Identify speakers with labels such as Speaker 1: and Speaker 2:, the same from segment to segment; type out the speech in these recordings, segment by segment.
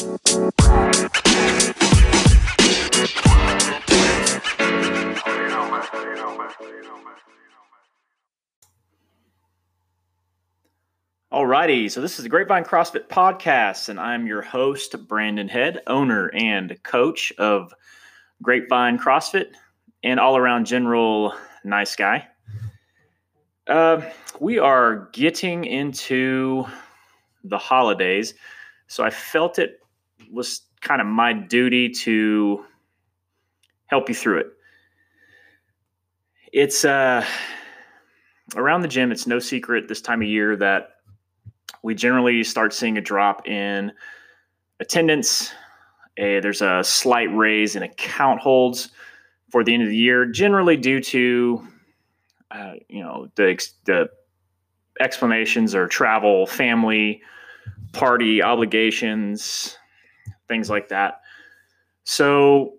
Speaker 1: Alrighty, so this is the Grapevine CrossFit Podcast, and I'm your host, Brandon Head, owner and coach of Grapevine CrossFit, and all around general nice guy. Uh, we are getting into the holidays, so I felt it was kind of my duty to help you through it. It's uh, around the gym, it's no secret this time of year that we generally start seeing a drop in attendance. A, there's a slight raise in account holds for the end of the year, generally due to uh, you know the the explanations or travel, family, party obligations, things like that. So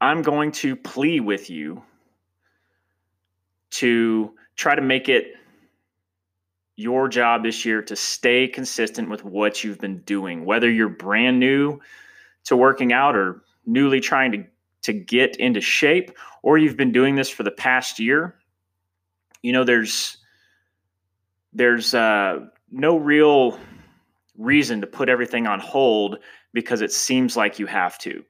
Speaker 1: I'm going to plea with you to try to make it your job this year to stay consistent with what you've been doing, whether you're brand new to working out or newly trying to, to get into shape, or you've been doing this for the past year. You know, there's there's uh, no real reason to put everything on hold because it seems like you have to.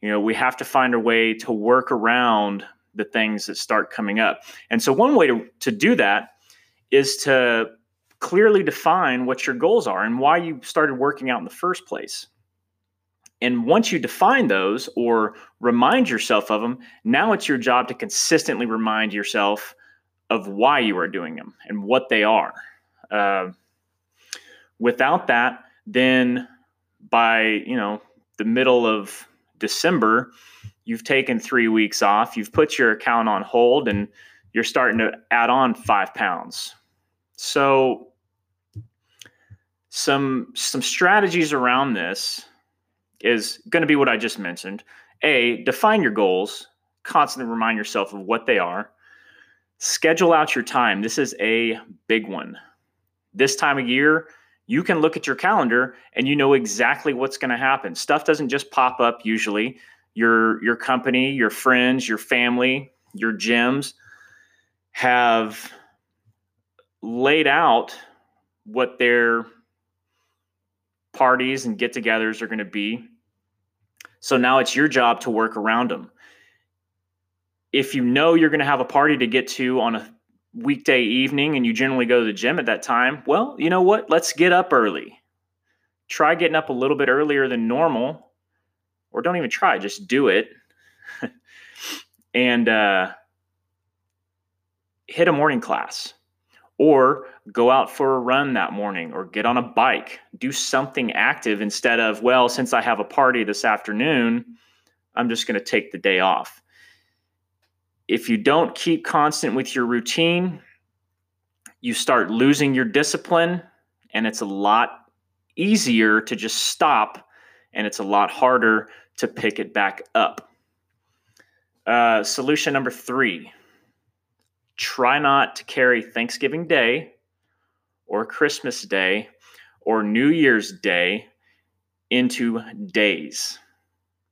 Speaker 1: You know, we have to find a way to work around the things that start coming up. And so, one way to, to do that is to clearly define what your goals are and why you started working out in the first place. And once you define those or remind yourself of them, now it's your job to consistently remind yourself of why you are doing them and what they are. Uh, without that, then by you know the middle of December, you've taken three weeks off, you've put your account on hold, and you're starting to add on five pounds. So some some strategies around this is going to be what I just mentioned. A, define your goals, constantly remind yourself of what they are. Schedule out your time. This is a big one. This time of year, you can look at your calendar and you know exactly what's going to happen. Stuff doesn't just pop up usually. Your your company, your friends, your family, your gyms have laid out what their parties and get togethers are going to be. So now it's your job to work around them. If you know you're going to have a party to get to on a weekday evening and you generally go to the gym at that time, well, you know what? Let's get up early. Try getting up a little bit earlier than normal, or don't even try, just do it. and uh, hit a morning class or go out for a run that morning or get on a bike do something active instead of well since i have a party this afternoon i'm just going to take the day off if you don't keep constant with your routine you start losing your discipline and it's a lot easier to just stop and it's a lot harder to pick it back up uh, solution number three try not to carry Thanksgiving Day or Christmas Day or New Year's Day into days.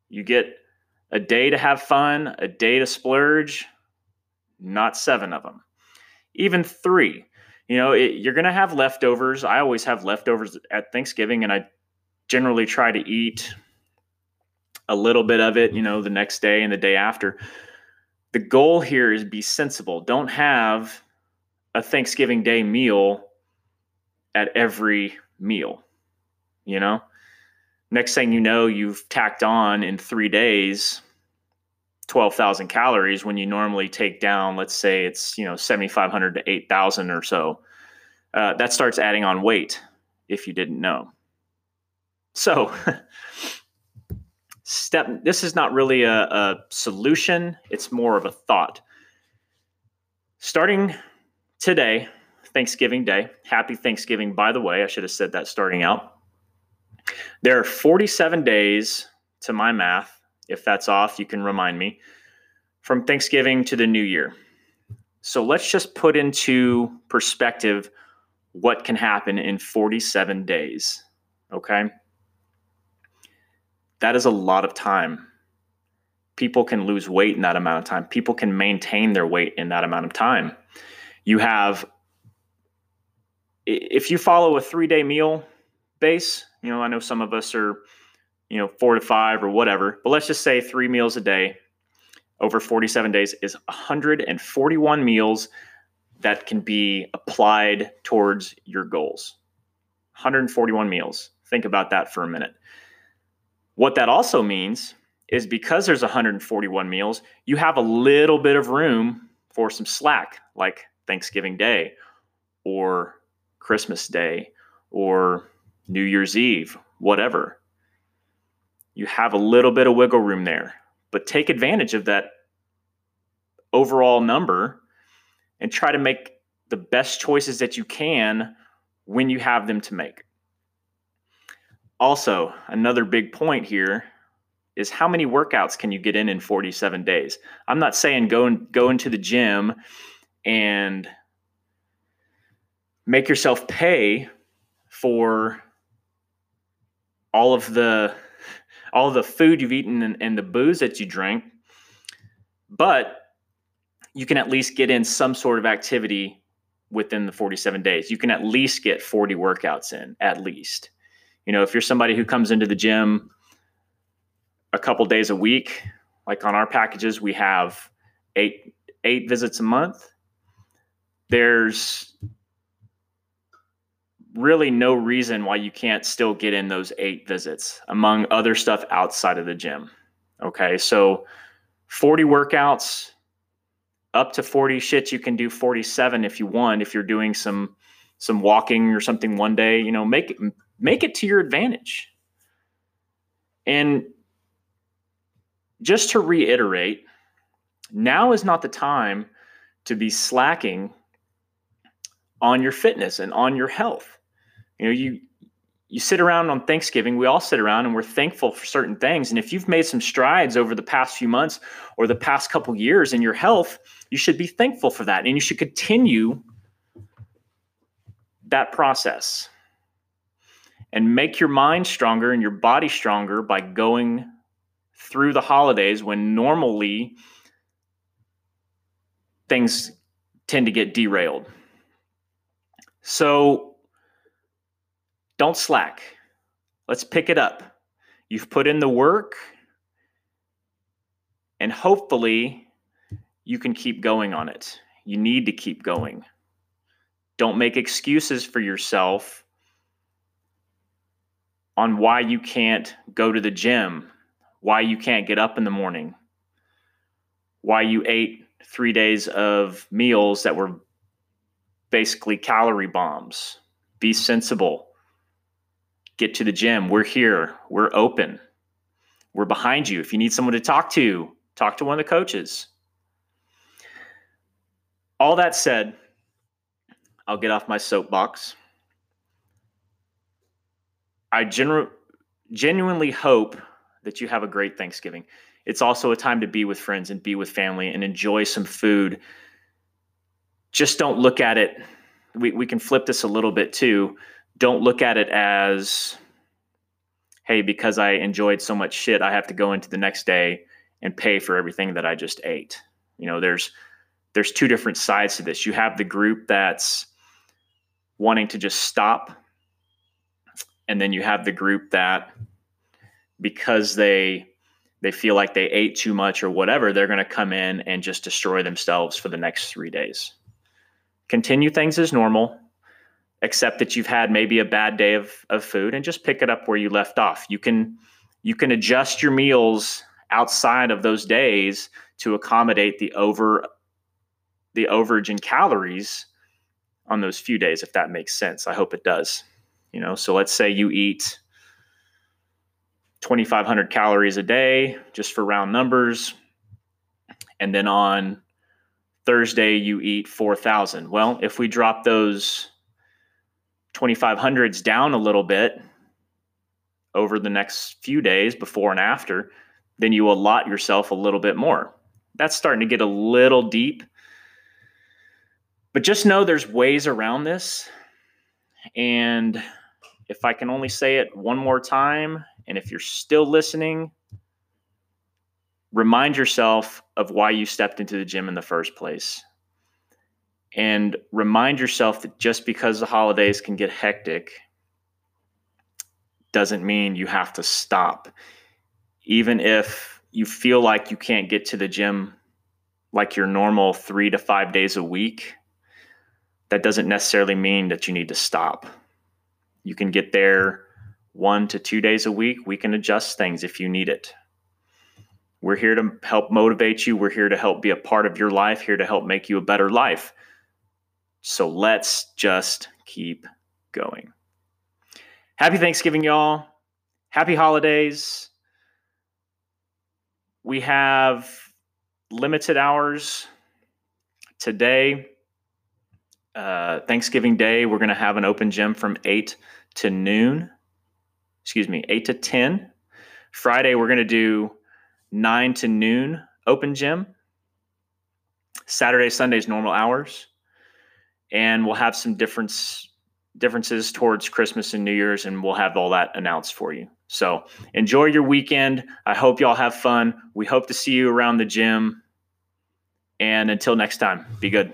Speaker 1: You get a day to have fun, a day to splurge, not seven of them, even three. You know, it, you're going to have leftovers. I always have leftovers at Thanksgiving, and I generally try to eat a little bit of it, you know, the next day and the day after the goal here is be sensible. Don't have a Thanksgiving Day meal at every meal. You know, next thing you know, you've tacked on in three days 12,000 calories when you normally take down, let's say it's, you know, 7,500 to 8,000 or so. Uh, that starts adding on weight if you didn't know. So, step this is not really a, a solution it's more of a thought starting today thanksgiving day happy thanksgiving by the way i should have said that starting out there are 47 days to my math if that's off you can remind me from thanksgiving to the new year so let's just put into perspective what can happen in 47 days Okay. That is a lot of time. People can lose weight in that amount of time. People can maintain their weight in that amount of time. You have, if you follow a three day meal base, you know, I know some of us are, you know, four to five or whatever, but let's just say three meals a day over 47 days is 141 meals that can be applied towards your goals. 141 meals. Think about that for a minute. What that also means is because there's 141 meals, you have a little bit of room for some slack, like Thanksgiving Day or Christmas Day or New Year's Eve, whatever. You have a little bit of wiggle room there, but take advantage of that overall number and try to make the best choices that you can when you have them to make. Also, another big point here is how many workouts can you get in in 47 days? I'm not saying go and go into the gym and make yourself pay for all of the all of the food you've eaten and, and the booze that you drank but you can at least get in some sort of activity within the 47 days. You can at least get 40 workouts in, at least. You know, if you're somebody who comes into the gym a couple days a week, like on our packages, we have eight eight visits a month. There's really no reason why you can't still get in those eight visits among other stuff outside of the gym. Okay, so 40 workouts up to 40 shits you can do 47 if you want if you're doing some some walking or something one day you know make make it to your advantage and just to reiterate now is not the time to be slacking on your fitness and on your health you know you you sit around on Thanksgiving, we all sit around and we're thankful for certain things. And if you've made some strides over the past few months or the past couple years in your health, you should be thankful for that. And you should continue that process and make your mind stronger and your body stronger by going through the holidays when normally things tend to get derailed. So, don't slack. Let's pick it up. You've put in the work, and hopefully, you can keep going on it. You need to keep going. Don't make excuses for yourself on why you can't go to the gym, why you can't get up in the morning, why you ate three days of meals that were basically calorie bombs. Be sensible get to the gym. We're here. We're open. We're behind you. If you need someone to talk to, talk to one of the coaches. All that said, I'll get off my soapbox. I genu- genuinely hope that you have a great Thanksgiving. It's also a time to be with friends and be with family and enjoy some food. Just don't look at it. We, we can flip this a little bit too don't look at it as hey because i enjoyed so much shit i have to go into the next day and pay for everything that i just ate. You know there's there's two different sides to this. You have the group that's wanting to just stop and then you have the group that because they they feel like they ate too much or whatever they're going to come in and just destroy themselves for the next 3 days. Continue things as normal accept that you've had maybe a bad day of, of food and just pick it up where you left off. You can you can adjust your meals outside of those days to accommodate the over the overage in calories on those few days if that makes sense. I hope it does. You know, so let's say you eat 2500 calories a day just for round numbers and then on Thursday you eat 4000. Well, if we drop those 2500s down a little bit over the next few days before and after, then you allot yourself a little bit more. That's starting to get a little deep. But just know there's ways around this. And if I can only say it one more time, and if you're still listening, remind yourself of why you stepped into the gym in the first place. And remind yourself that just because the holidays can get hectic doesn't mean you have to stop. Even if you feel like you can't get to the gym like your normal three to five days a week, that doesn't necessarily mean that you need to stop. You can get there one to two days a week. We can adjust things if you need it. We're here to help motivate you. We're here to help be a part of your life, here to help make you a better life. So let's just keep going. Happy Thanksgiving, y'all. Happy holidays. We have limited hours today. Uh, Thanksgiving Day, we're going to have an open gym from 8 to noon. Excuse me, 8 to 10. Friday, we're going to do 9 to noon open gym. Saturday, Sunday's normal hours. And we'll have some difference differences towards Christmas and New Year's, and we'll have all that announced for you. So enjoy your weekend. I hope y'all have fun. We hope to see you around the gym. And until next time, be good.